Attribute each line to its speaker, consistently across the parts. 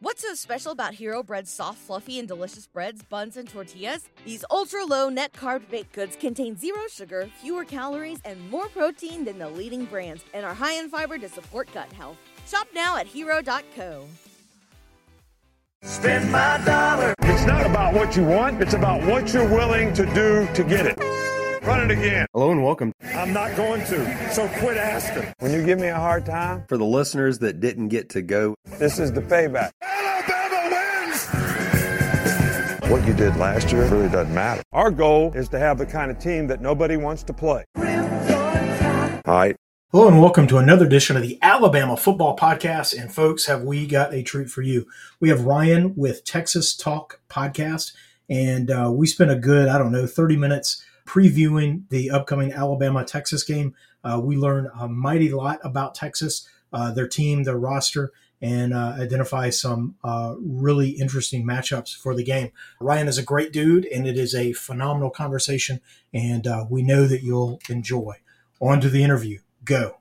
Speaker 1: What's so special about Hero Bread's soft, fluffy, and delicious breads, buns, and tortillas? These ultra low net carb baked goods contain zero sugar, fewer calories, and more protein than the leading brands, and are high in fiber to support gut health. Shop now at hero.co.
Speaker 2: Spend my dollar.
Speaker 3: It's not about what you want, it's about what you're willing to do to get it. Run it again.
Speaker 4: Hello and welcome.
Speaker 3: I'm not going to, so quit asking.
Speaker 5: When you give me a hard time,
Speaker 4: For the listeners that didn't get to go,
Speaker 5: this is the payback.
Speaker 3: Alabama wins!
Speaker 5: What you did last year really doesn't matter.
Speaker 3: Our goal is to have the kind of team that nobody wants to play.
Speaker 5: All right.
Speaker 6: Hello and welcome to another edition of the Alabama Football Podcast. And folks, have we got a treat for you? We have Ryan with Texas Talk Podcast, and uh, we spent a good, I don't know, 30 minutes previewing the upcoming Alabama Texas game. Uh, we learn a mighty lot about Texas, uh, their team, their roster, and uh, identify some uh, really interesting matchups for the game. Ryan is a great dude, and it is a phenomenal conversation, and uh, we know that you'll enjoy. On to the interview. Go.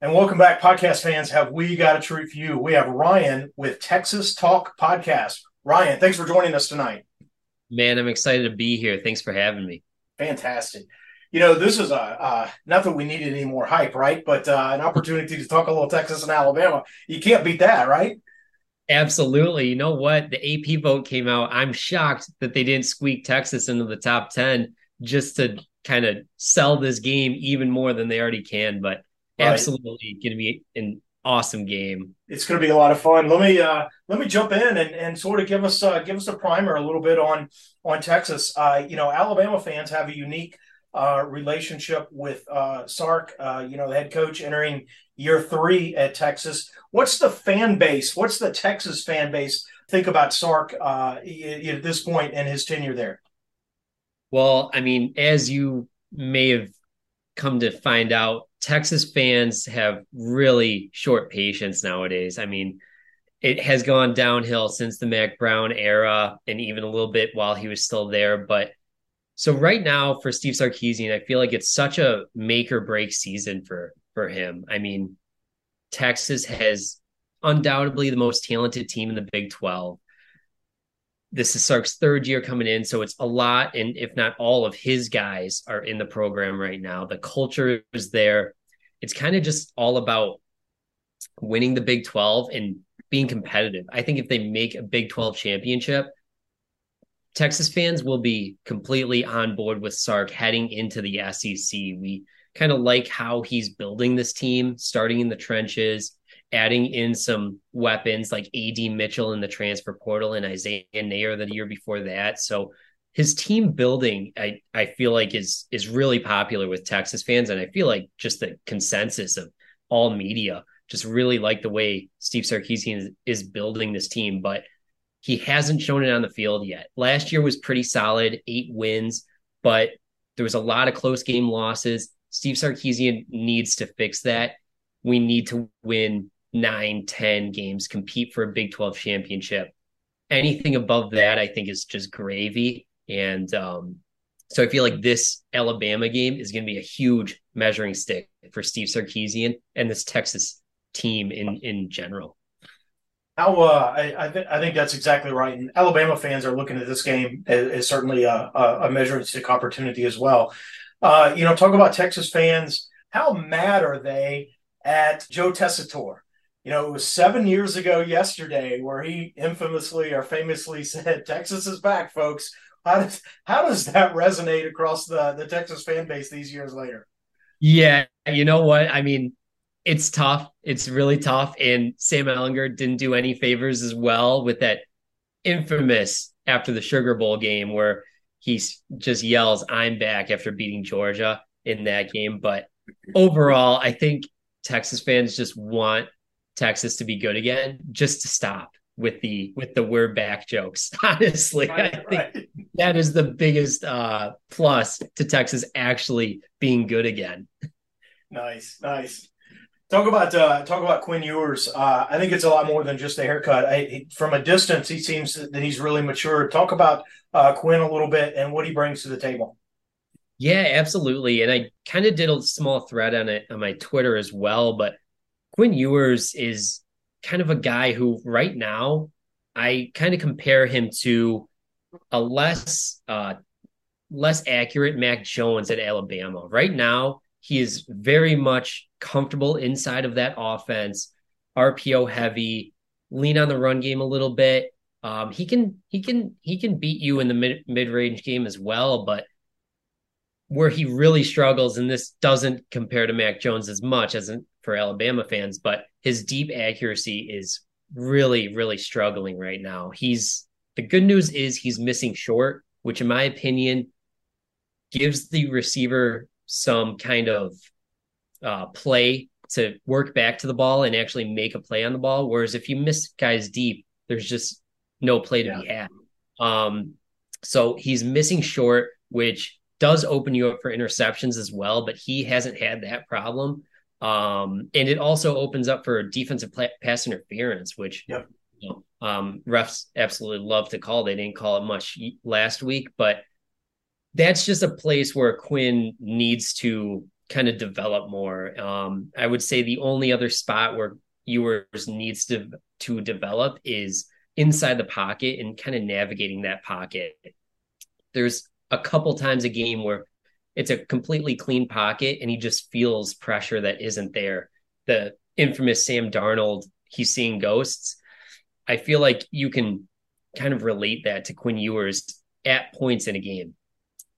Speaker 6: And welcome back, podcast fans. Have we got a treat for you? We have Ryan with Texas Talk Podcast. Ryan, thanks for joining us tonight.
Speaker 7: Man, I'm excited to be here. Thanks for having me.
Speaker 6: Fantastic. You know, this is a uh, not that we needed any more hype, right? But uh, an opportunity to talk a little Texas and Alabama. You can't beat that, right?
Speaker 7: Absolutely. You know what? The AP vote came out. I'm shocked that they didn't squeak Texas into the top 10 just to kind of sell this game even more than they already can. But
Speaker 6: Right.
Speaker 7: absolutely going to be an awesome game.
Speaker 6: It's going to be a lot of fun. Let me uh, let me jump in and, and sort of give us uh, give us a primer a little bit on on Texas. Uh, you know, Alabama fans have a unique uh, relationship with uh, Sark. Uh, you know, the head coach entering year three at Texas. What's the fan base? What's the Texas fan base think about Sark uh, at this point in his tenure there?
Speaker 7: Well, I mean, as you may have come to find out, Texas fans have really short patience nowadays. I mean, it has gone downhill since the Mack Brown era and even a little bit while he was still there. But so right now for Steve Sarkisian, I feel like it's such a make or break season for for him. I mean, Texas has undoubtedly the most talented team in the Big 12 this is Sark's third year coming in, so it's a lot, and if not all of his guys are in the program right now. The culture is there. It's kind of just all about winning the Big 12 and being competitive. I think if they make a Big 12 championship, Texas fans will be completely on board with Sark heading into the SEC. We kind of like how he's building this team, starting in the trenches, adding in some weapons like AD Mitchell in the transfer portal and Isaiah Neyor the year before that. So his team building, I, I feel like is is really popular with Texas fans. And I feel like just the consensus of all media just really like the way Steve Sarkisian is, is building this team, but he hasn't shown it on the field yet. Last year was pretty solid, eight wins, but there was a lot of close game losses. Steve Sarkisian needs to fix that. We need to win nine, 10 games, compete for a Big 12 championship. Anything above that, I think, is just gravy. And um, so I feel like this Alabama game is going to be a huge measuring stick for Steve Sarkisian and this Texas team in in general.
Speaker 6: How uh, I I, th- I think that's exactly right. And Alabama fans are looking at this game as, as certainly a, a, measuring stick opportunity as well. Uh, you know, talk about Texas fans. How mad are they at Joe Tessitore? You know, it was seven years ago yesterday where he infamously or famously said, "Texas is back, folks." How does how does that resonate across the the Texas fan base these years later?
Speaker 7: Yeah, you know what? I mean, it's tough. It's really tough. And Sam Ehlinger didn't do any favors as well with that infamous after the Sugar Bowl game where he just yells, I'm back after beating Georgia in that game. But overall, I think Texas fans just want Texas to be good again, just to stop with the with the we're back jokes. Honestly,
Speaker 6: Right,
Speaker 7: I think
Speaker 6: right.
Speaker 7: that is the biggest uh plus to Texas actually being good again.
Speaker 6: Nice, nice. Talk about uh, talk about Quinn Ewers. Uh, I think it's a lot more than just a haircut. I, he- from a distance, he seems that he's really matured. Talk about uh, Quinn a little bit and what he brings to the table.
Speaker 7: Yeah, absolutely. And I kind of did a small thread on it on my Twitter as well. But Quinn Ewers is kind of a guy who right now I kind of compare him to a less uh less accurate Mac Jones at Alabama. Right now, he is very much comfortable inside of that offense, RPO heavy, lean on the run game a little bit. Um, he can he can he can beat you in the mid mid range game as well, but where he really struggles, and this doesn't compare to Mac Jones as much as for Alabama fans, but his deep accuracy is really really struggling right now. He's the good news is he's missing short, which in my opinion gives the receiver some kind of uh, play to work back to the ball and actually make a play on the ball. Whereas if you miss guys deep, there's just no play to yeah. be had. Um, so he's missing short, which does open you up for interceptions as well, but he hasn't had that problem. Um, and it also opens up for defensive pass interference, which yep. you know, um, refs absolutely love to call. They didn't call it much last week, but that's just a place where Quinn needs to kind of develop more. Um, I would say the only other spot where Ewers needs to to develop is inside the pocket and kind of navigating that pocket. There's a couple times a game where it's a completely clean pocket and he just feels pressure that isn't there. The infamous Sam Darnold, he's seeing ghosts. I feel like you can kind of relate that to Quinn Ewers at points in a game.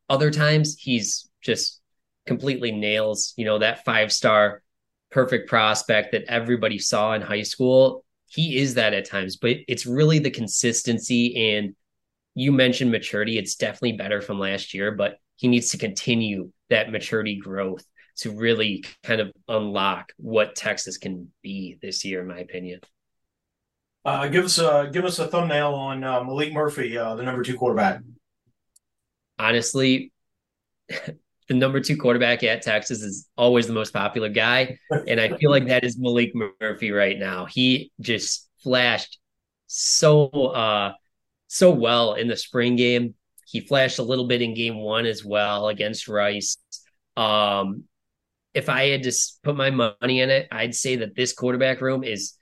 Speaker 7: Other times he's just completely nails, you know, that five star perfect prospect that everybody saw in high school. He is that at times, but it's really the consistency. And you mentioned maturity. It's definitely better from last year, but he needs to continue that maturity growth to really kind of unlock what Texas can be this year, in my opinion.
Speaker 6: Uh, give us a give us a thumbnail on uh, Maalik Murphy, uh, the number two quarterback
Speaker 7: honestly, the number two quarterback at Texas is always the most popular guy. And I feel like that is Maalik Murphy right now. He just flashed so uh so well in the spring game. He flashed a little bit in game one as well against Rice. Um if I had to put my money in it, I'd say that this quarterback room is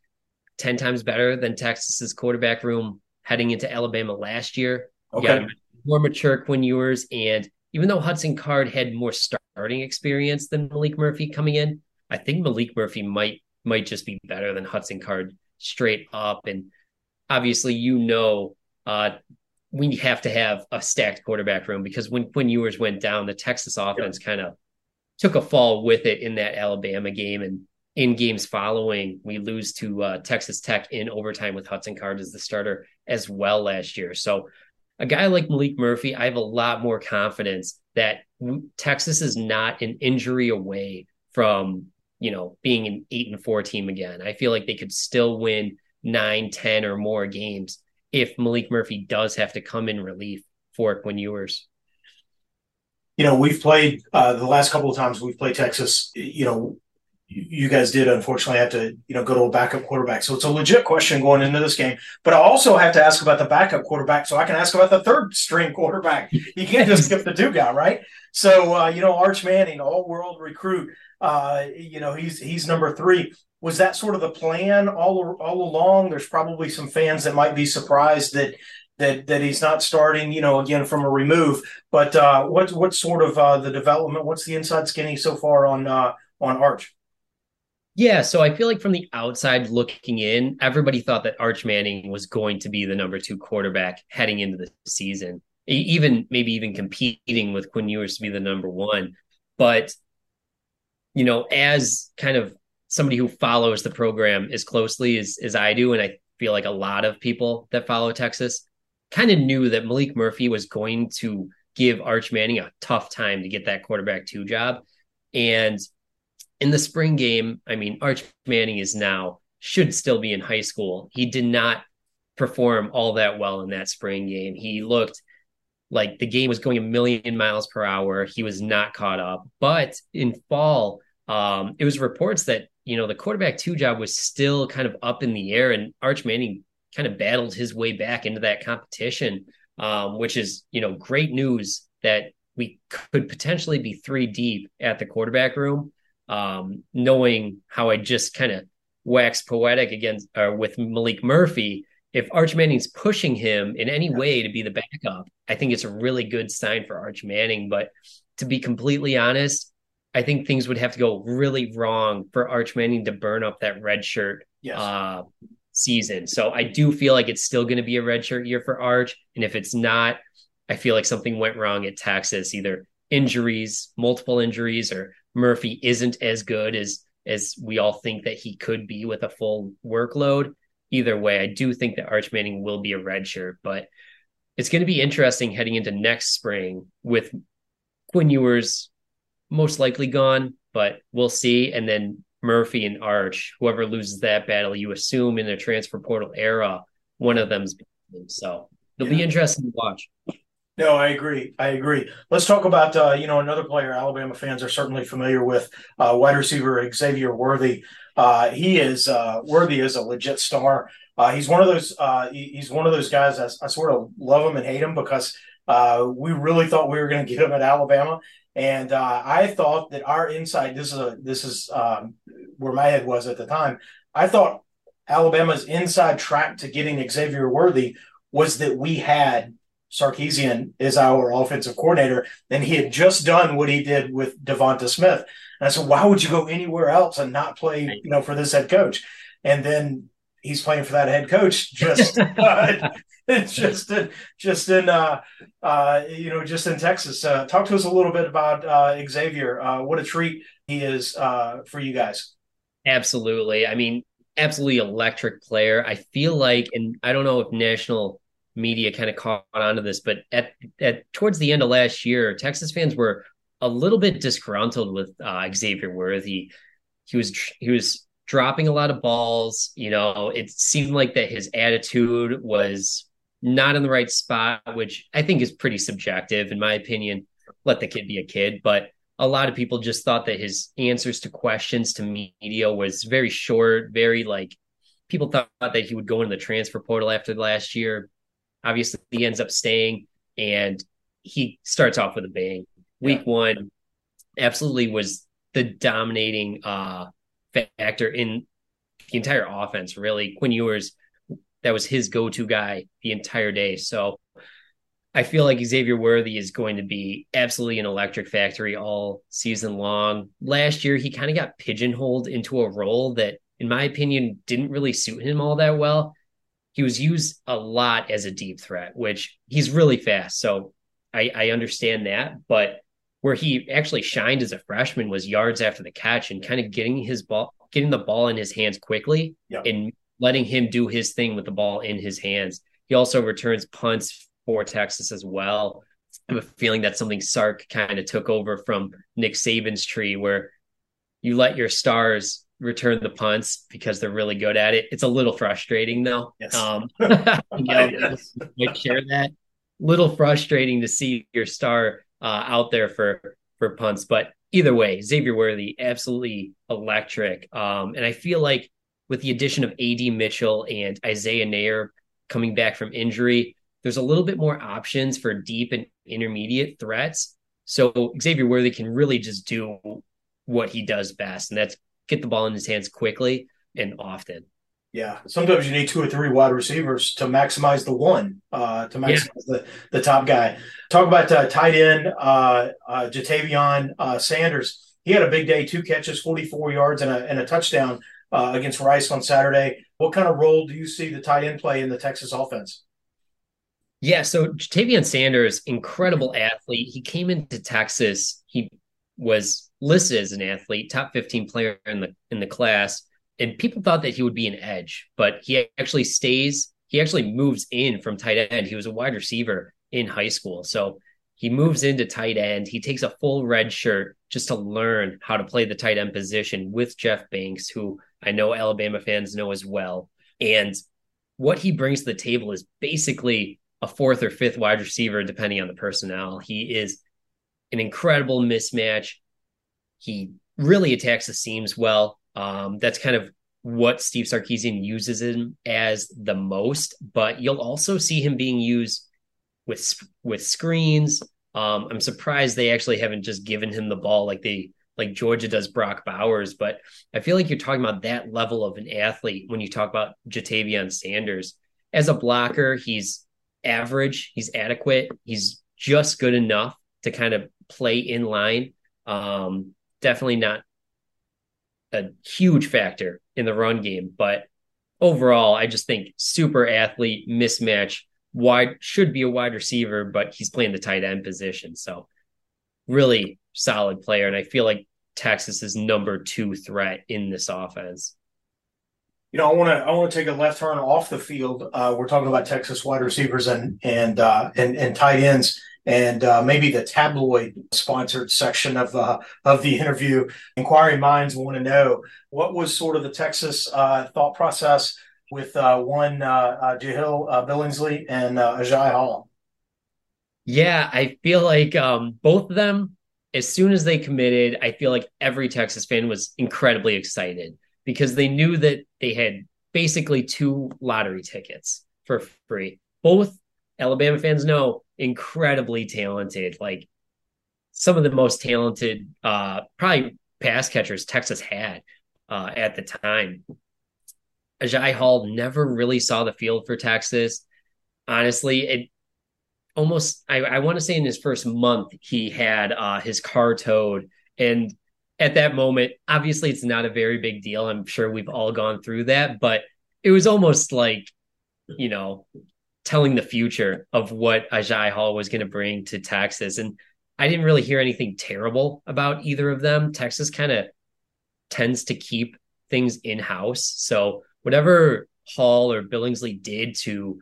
Speaker 7: 10 times better than Texas's quarterback room heading into Alabama last year. Okay more mature Quinn Ewers. And even though Hudson Card had more starting experience than Maalik Murphy coming in, I think Maalik Murphy might might just be better than Hudson Card straight up. And obviously, you know, uh, we have to have a stacked quarterback room because when Quinn Ewers went down, the Texas offense kind of took a fall with it in that Alabama game. And in games following, we lose to uh, Texas Tech in overtime with Hudson Card as the starter as well last year. So a guy like Maalik Murphy, I have a lot more confidence that Texas is not an injury away from, you know, being an eight and four team again. I feel like they could still win nine, 10 or more games if Maalik Murphy does have to come in relief for Quinn Ewers.
Speaker 6: You know, we've played uh, the last couple of times we've played Texas, you know, you guys did unfortunately have to you know go to a backup quarterback. So it's a legit question going into this game. But i also have to ask about the backup quarterback so i can ask about the third string quarterback. You can't just skip the two guy right? So uh, you know arch manning all world recruit. Uh, you know he's he's number three was that sort of the plan all all along there's probably some fans that might be surprised that that that he's not starting, you know, again from a remove. But uh, what's what's sort of uh, the development? What's the inside skinny so far on uh, on Arch?
Speaker 7: Yeah, so I feel like from the outside looking in, everybody thought that Arch Manning was going to be the number two quarterback heading into the season, even maybe even competing with Quinn Ewers to be the number one. But, you know, as kind of somebody who follows the program as closely as, as I do, and I feel like a lot of people that follow Texas kind of knew that Maalik Murphy was going to give Arch Manning a tough time to get that quarterback two job. And in the spring game, I mean, Arch Manning is now should still be in high school. He did not perform all that well in that spring game. He looked like the game was going a million miles per hour. He was not caught up. But in fall, um, it was reports that you know the quarterback two job was still kind of up in the air, and Arch Manning kind of battled his way back into that competition, um, which is you know great news that we could potentially be three deep at the quarterback room um, knowing how I just kind of wax poetic against or uh, with Maalik Murphy, if Arch Manning's pushing him in any way to be the backup, I think it's a really good sign for Arch Manning. But to be completely honest, I think things would have to go really wrong for Arch Manning to burn up that red shirt yes. uh, season. So I do feel like it's still going to be a red shirt year for Arch. And if it's not, I feel like something went wrong at Texas, either injuries, multiple injuries, or Murphy isn't as good as as we all think that he could be with a full workload. Either way, I do think that Arch Manning will be a red shirt, but it's going to be interesting heading into next spring with Quinn Ewers most likely gone, but we'll see. And then Murphy and Arch, whoever loses that battle, you assume in the transfer portal era, one of them's so it'll yeah. be interesting to watch.
Speaker 6: No, I agree. I agree. Let's talk about uh, you know another player Alabama fans are certainly familiar with, uh, wide receiver Xavier Worthy. Uh, he is uh, Worthy is a legit star. Uh, he's one of those. Uh, he, he's one of those guys. I, I, sort of love him and hate him because we really thought we were going to get him at Alabama, and uh, I thought that our inside this is a this is um, where my head was at the time. I thought Alabama's inside track to getting Xavier Worthy was that we had Sarkisian as our offensive coordinator, and he had just done what he did with Devonta Smith. And I said, why would you go anywhere else and not play, you know, for this head coach? And then he's playing for that head coach just uh, just in, just in uh, uh, you know just in Texas. Uh, talk to us a little bit about uh, Xavier. Uh, what a treat he is uh, for you guys.
Speaker 7: Absolutely. I mean, absolutely electric player. I feel like, and I don't know if national media kind of caught on to this, but at at towards the end of last year, Texas fans were a little bit disgruntled with Xavier Worthy. He was he was dropping a lot of balls. You know, it seemed like that his attitude was not in the right spot, which I think is pretty subjective, in my opinion. Let the kid be a kid, but a lot of people just thought that his answers to questions to media was very short, very like people thought that he would go into the transfer portal after last year. Obviously, he ends up staying and he starts off with a bang. Week yeah. one absolutely was the dominating uh factor in the entire offense, really. Quinn Ewers that was his go-to guy the entire day. So I feel like Xavier Worthy is going to be absolutely an electric factory all season long. Last year, he kind of got pigeonholed into a role that, in my opinion, didn't really suit him all that well. He was used a lot as a deep threat, which he's really fast. So I, I understand that. But where he actually shined as a freshman was yards after the catch and kind of getting his ball, getting the ball in his hands quickly yep. and letting him do his thing with the ball in his hands. He also returns punts for Texas as well. I have a feeling that's something Sark kind of took over from Nick Saban's tree, where you let your stars return the punts because they're really good at it. It's a little frustrating though. Yes. Um, you know, yes. share that. Little frustrating to see your star uh, out there for for punts, but either way, Xavier Worthy absolutely electric. Um, and I feel like with the addition of AD Mitchell and Isaiah Neyor coming back from injury, there's a little bit more options for deep and intermediate threats. So Xavier Worthy can really just do what he does best, and that's get the ball in his hands quickly and often.
Speaker 6: Yeah, sometimes you need two or three wide receivers to maximize the one, uh, to maximize yeah. the, the top guy. Talk about uh, tight end uh, uh, Ja'Tavion uh, Sanders. He had a big day, two catches, 44 yards, and a, and a touchdown uh, against Rice on Saturday. What kind of role do you see the tight end play in the Texas offense?
Speaker 7: Yeah, so Tavian Sanders, incredible athlete. He came into Texas. He was listed as an athlete, top 15 player in the in the class, and people thought that he would be an edge, but he actually stays. He actually moves in from tight end. He was a wide receiver in high school, so he moves into tight end. He takes a full red shirt just to learn how to play the tight end position with Jeff Banks, who I know Alabama fans know as well. And what he brings to the table is basically a fourth or fifth wide receiver, depending on the personnel. He is an incredible mismatch. He really attacks the seams well. Um, that's kind of what Steve Sarkisian uses him as the most, but you'll also see him being used with with screens. Um, I'm surprised they actually haven't just given him the ball like they like Georgia does Brock Bowers, but I feel like you're talking about that level of an athlete when you talk about Ja'Tavion Sanders. As a blocker, he's average, he's adequate, he's just good enough to kind of play in line. Um, definitely not a huge factor in the run game, but overall, I just think super athlete mismatch. Wide should be a wide receiver, but he's playing the tight end position. So really solid player. And I feel like Texas is number two threat in this offense.
Speaker 6: You know, I want to I want to take a left turn off the field. Uh, we're talking about Texas wide receivers and and uh, and, and tight ends and uh, maybe the tabloid sponsored section of the of the interview. Inquiring minds want to know what was sort of the Texas uh, thought process with uh, one uh, uh, Jahleel uh, Billingsley and uh, Agiye Hall.
Speaker 7: Yeah, I feel like um, both of them, as soon as they committed, I feel like every Texas fan was incredibly excited because they knew that they had basically two lottery tickets for free. Both Alabama fans know incredibly talented, like some of the most talented, uh, probably pass catchers Texas had uh, at the time. Agiye Hall never really saw the field for Texas. Honestly, it almost I, I want to say in his first month he had uh, his car towed, and at that moment, obviously it's not a very big deal. I'm sure we've all gone through that, but it was almost like you know telling the future of what Agiye Hall was going to bring to Texas. And I didn't really hear anything terrible about either of them. Texas kind of tends to keep things in house. So whatever Hall or Billingsley did to,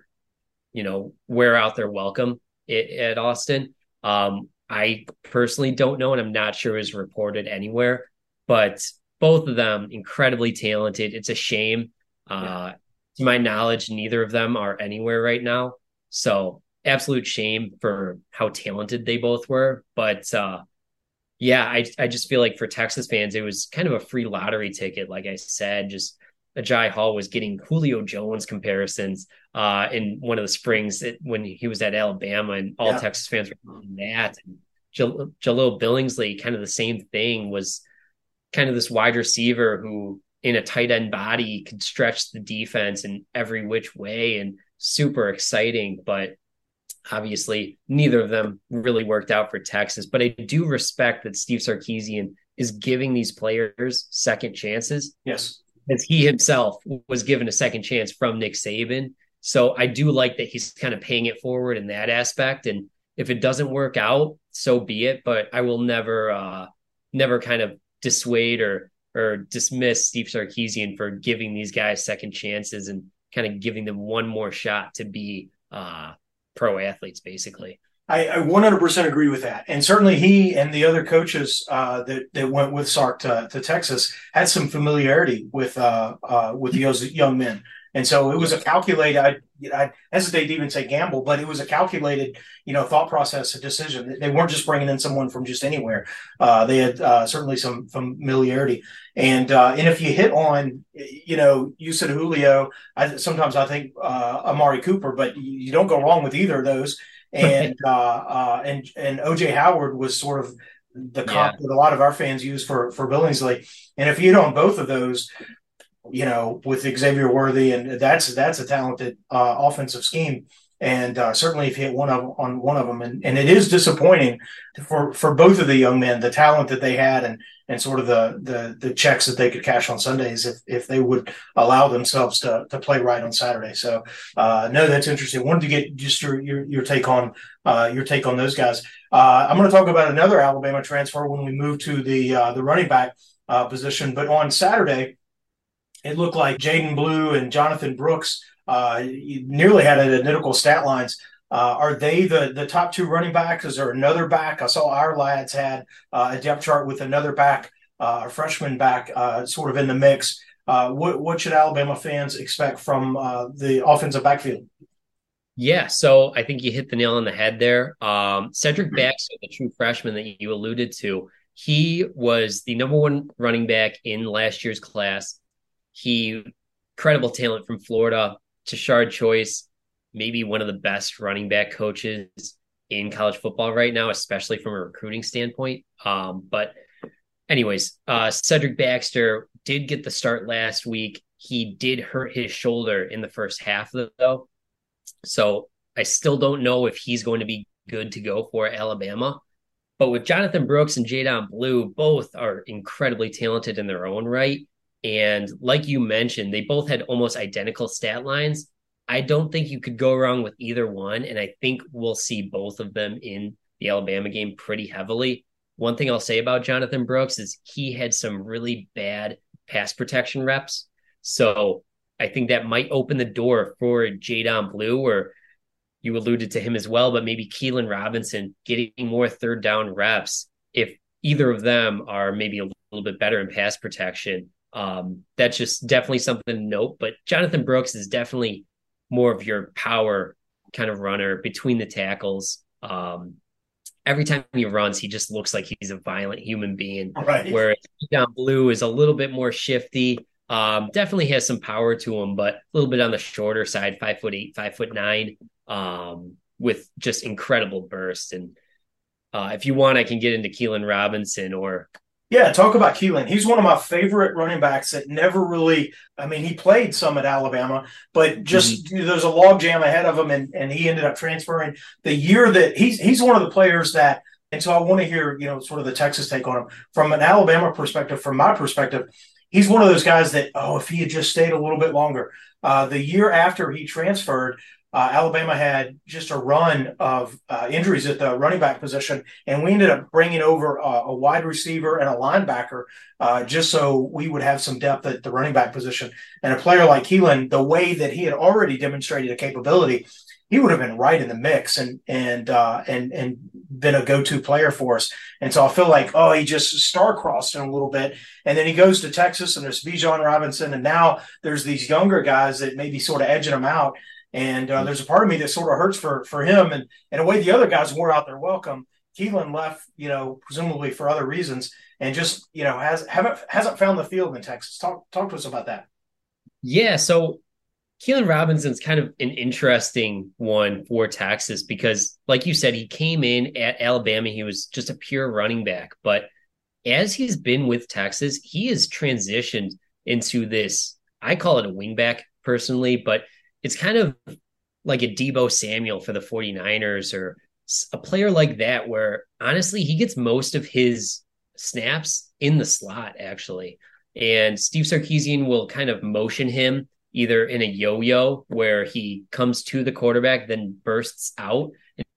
Speaker 7: you know, wear out their welcome at Austin, um, I personally don't know, and I'm not sure is reported anywhere. But both of them incredibly talented. It's a shame. Uh, to my knowledge, neither of them are anywhere right now. So absolute shame for how talented they both were. But uh, yeah, I I just feel like for Texas fans, it was kind of a free lottery ticket. Like I said, just Agiye Hall was getting Julio Jones comparisons uh, in one of the springs when he was at Alabama, and all yeah. Texas fans were on that. And Jal- Jahleel Billingsley, kind of the same thing, was kind of this wide receiver who in a tight end body could stretch the defense in every which way and super exciting. But obviously, neither of them really worked out for Texas. But I do respect that Steve Sarkisian is giving these players second chances.
Speaker 6: Yes.
Speaker 7: As he himself was given a second chance from Nick Saban. So I do like that he's kind of paying it forward in that aspect. And if it doesn't work out, so be it. But I will never, uh, never kind of dissuade or or dismiss Steve Sarkisian for giving these guys second chances and kind of giving them one more shot to be uh, pro athletes, basically.
Speaker 6: I, I 100% agree with that. And certainly he and the other coaches uh, that, that went with Sark to, to Texas had some familiarity with uh, uh, with those young men. And so it was a calculated, I, I hesitate to even say gamble, but it was a calculated, you know, thought process, a decision. They weren't just bringing in someone from just anywhere. Uh, they had uh, certainly some familiarity. And uh, and if you hit on, you know, you said Julio, I, sometimes I think uh, Amari Cooper, but you don't go wrong with either of those. And uh, uh, and and OJ Howard was sort of the comp yeah. that a lot of our fans use for for Billingsley. And if you hit on both of those, you know, with Xavier Worthy, and that's that's a talented uh, offensive scheme. And uh, certainly, if you hit one of on one of them, and, and it is disappointing for for both of the young men, the talent that they had, and and sort of the the the checks that they could cash on Sundays if if they would allow themselves to to play right on Saturday. So, uh, no, that's interesting. Wanted to get just your your, your take on uh, your take on those guys. Uh, I'm going to talk about another Alabama transfer when we move to the uh, the running back uh, position, but on Saturday it looked like Jaydon Blue and Jonathan Brooks uh, nearly had identical stat lines. Uh, are they the the top two running backs? Is there another back? I saw Ourlads had uh, a depth chart with another back, uh, a freshman back, uh, sort of in the mix. Uh, what what should Alabama fans expect from the offensive backfield?
Speaker 7: Yeah, so I think you hit the nail on the head there. Um, Cedric Baxter, the true freshman that you alluded to, he was the number one running back in last year's class. He incredible talent from Florida, Tashard Choice, maybe one of the best running back coaches in college football right now, especially from a recruiting standpoint. Um, but anyways, uh, Cedric Baxter did get the start last week. He did hurt his shoulder in the first half, though. So I still don't know if he's going to be good to go for Alabama. But with Jonathan Brooks and Jaydon Blue, both are incredibly talented in their own right. And like you mentioned, they both had almost identical stat lines. I don't think you could go wrong with either one. And I think we'll see both of them in the Alabama game pretty heavily. One thing I'll say about Jonathan Brooks is he had some really bad pass protection reps. So I think that might open the door for Jaydon Blue, or you alluded to him as well, but maybe Keilan Robinson getting more third down reps. If either of them are maybe a little bit better in pass protection, um, that's just definitely something to note. But Jonathan Brooks is definitely more of your power kind of runner between the tackles. Um, every time he runs, he just looks like he's a violent human being.
Speaker 6: Right.
Speaker 7: Whereas Down Blue is a little bit more shifty. Um, definitely has some power to him, but a little bit on the shorter side, five foot eight, five foot nine, um, with just incredible burst. And uh, if you want, I can get into Keilan Robinson or
Speaker 6: yeah, talk about Keilan. He's one of my favorite running backs that never really, I mean, he played some at Alabama, but just mm-hmm. there's a log jam ahead of him and, and he ended up transferring the year that he's, he's one of the players that, and so I want to hear, you know, sort of the Texas take on him from an Alabama perspective, from my perspective, he's one of those guys that, oh, if he had just stayed a little bit longer, uh, the year after he transferred, uh, Alabama had just a run of uh, injuries at the running back position, and we ended up bringing over uh, a wide receiver and a linebacker uh, just so we would have some depth at the running back position. And a player like Keilan, the way that he had already demonstrated a capability, he would have been right in the mix and and uh, and and been a go-to player for us. And so I feel like, oh, he just star-crossed him a little bit, and then he goes to Texas, and there's Bijan Robinson, and now there's these younger guys that maybe sort of edging him out. And uh, there's a part of me that sort of hurts for for him. And in a way, the other guys wore out their welcome. Keilan left, you know, presumably for other reasons, and just you know has haven't hasn't found the field in Texas. Talk talk to us about that.
Speaker 7: Yeah, so Keilan Robinson's kind of an interesting one for Texas because, like you said, he came in at Alabama. He was just a pure running back, but as he's been with Texas, he has transitioned into this. I call it a wingback personally, but it's kind of like a Deebo Samuel for the 49ers or a player like that, where honestly, he gets most of his snaps in the slot, actually. And Steve Sarkisian will kind of motion him either in a yo yo where he comes to the quarterback, then bursts out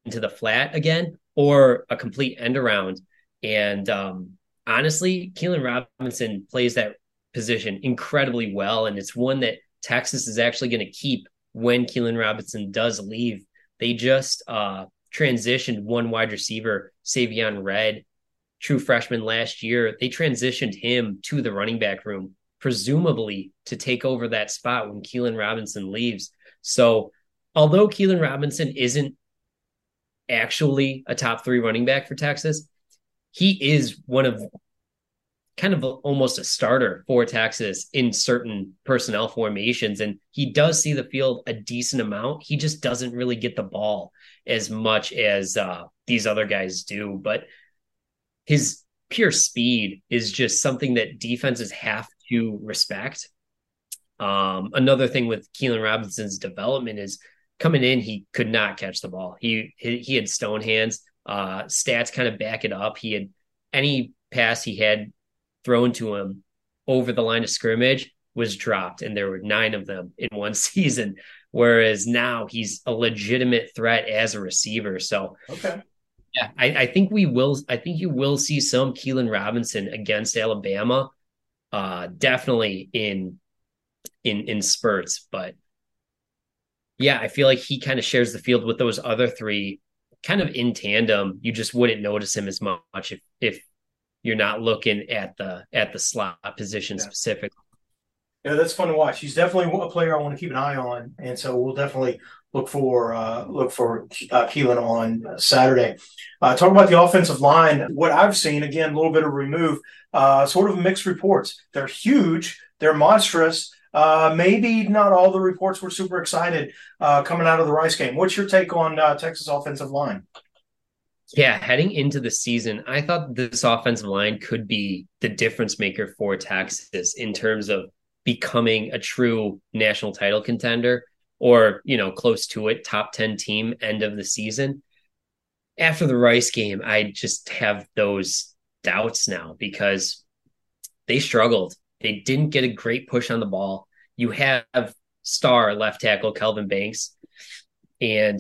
Speaker 7: into the flat again, or a complete end around. And um, honestly, Keilan Robinson plays that position incredibly well. And it's one that Texas is actually going to keep when Keilan Robinson does leave. They just uh, transitioned one wide receiver, Savion Red, true freshman last year. They transitioned him to the running back room, presumably to take over that spot when Keilan Robinson leaves. So, although Keilan Robinson isn't actually a top three running back for Texas, he is one of kind of a, almost a starter for Texas in certain personnel formations. And he does see the field a decent amount. He just doesn't really get the ball as much as uh, these other guys do. But his pure speed is just something that defenses have to respect. Um, another thing with Keilan Robinson's development is coming in, he could not catch the ball. He he, he had stone hands. Uh, stats kind of back it up. He had any pass he had thrown to him over the line of scrimmage was dropped, and there were nine of them in one season. Whereas now he's a legitimate threat as a receiver. So,
Speaker 6: okay.
Speaker 7: Yeah, I, I think we will. I think you will see some Keilan Robinson against Alabama, uh, definitely in in in spurts. But yeah, I feel like he kind of shares the field with those other three, kind of in tandem. You just wouldn't notice him as much if if you're not looking at the at the slot position yeah. specifically.
Speaker 6: Yeah, that's fun to watch. He's definitely a player I want to keep an eye on, and so we'll definitely look for uh, look for uh, Keilan on Saturday. Uh, talk about the offensive line. What I've seen again, a little bit of remove, uh, sort of mixed reports. They're huge. They're monstrous. Uh, maybe not all the reports were super excited uh, coming out of the Rice game. What's your take on uh, Texas offensive line?
Speaker 7: Yeah, heading into the season, I thought this offensive line could be the difference maker for Texas in terms of becoming a true national title contender or, you know, close to it, top 10 team end of the season. After the Rice game, I just have those doubts now because they struggled. They didn't get a great push on the ball. You have star left tackle Kelvin Banks, and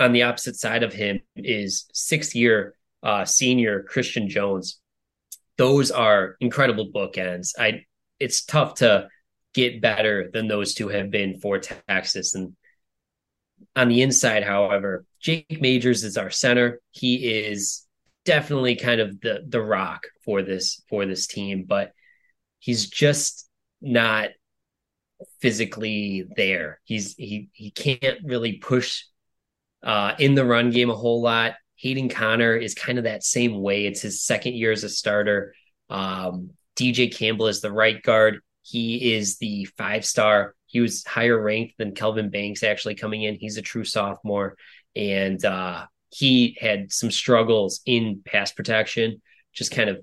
Speaker 7: on the opposite side of him is sixth year uh, senior Christian Jones. Those are incredible bookends. I it's tough to get better than those two have been for Texas. And on the inside, however, Jake Majors is our center. He is definitely kind of the the rock for this for this team, but he's just not physically there. He's he he can't really push uh, in the run game a whole lot. Hayden Conner is kind of that same way. It's his second year as a starter. Um, DJ Campbell is the right guard. He is the five star. He was higher ranked than Kelvin Banks actually coming in. He's a true sophomore. And uh, he had some struggles in pass protection, just kind of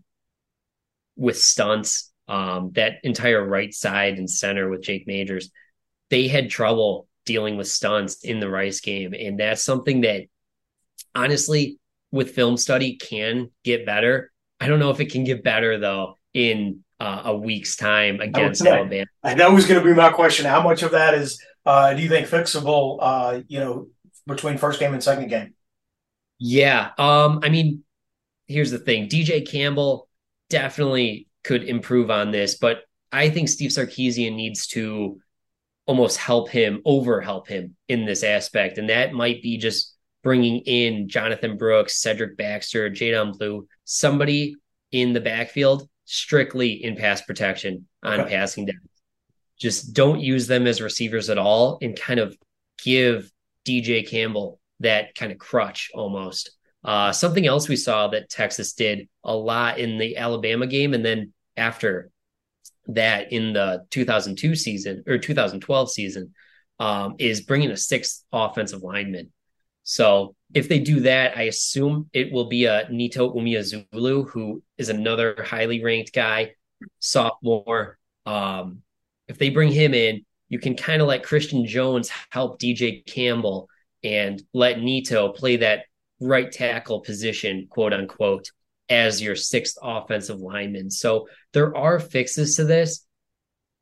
Speaker 7: with stunts. Um, that entire right side and center with Jake Majors, they had trouble dealing with stunts in the Rice game. And that's something that honestly, with film study, can get better. I don't know if it can get better though in uh, a week's time against Alabama.
Speaker 6: That was going to be my question. How much of that is uh, do you think fixable? Uh, you know, between first game and second game.
Speaker 7: Yeah. Um, I mean, here's the thing DJ Campbell definitely could improve on this, but I think Steve Sarkisian needs to almost help him, over help him in this aspect. And that might be just bringing in Jonathan Brooks, Cedric Baxter, Jaydon Blue, somebody in the backfield strictly in pass protection on okay. passing down. Just don't use them as receivers at all and kind of give DJ Campbell that kind of crutch almost. Uh, something else we saw that Texas did a lot in the Alabama game, and then after that in the 2002 season or 2012 season, um, is bringing a sixth offensive lineman. So if they do that, I assume it will be a Neto Umeozulu, who is another highly ranked guy, sophomore. Um, if they bring him in, you can kind of let Christian Jones help DJ Campbell and let Neto play that right tackle position, quote unquote, as your sixth offensive lineman. So there are fixes to this.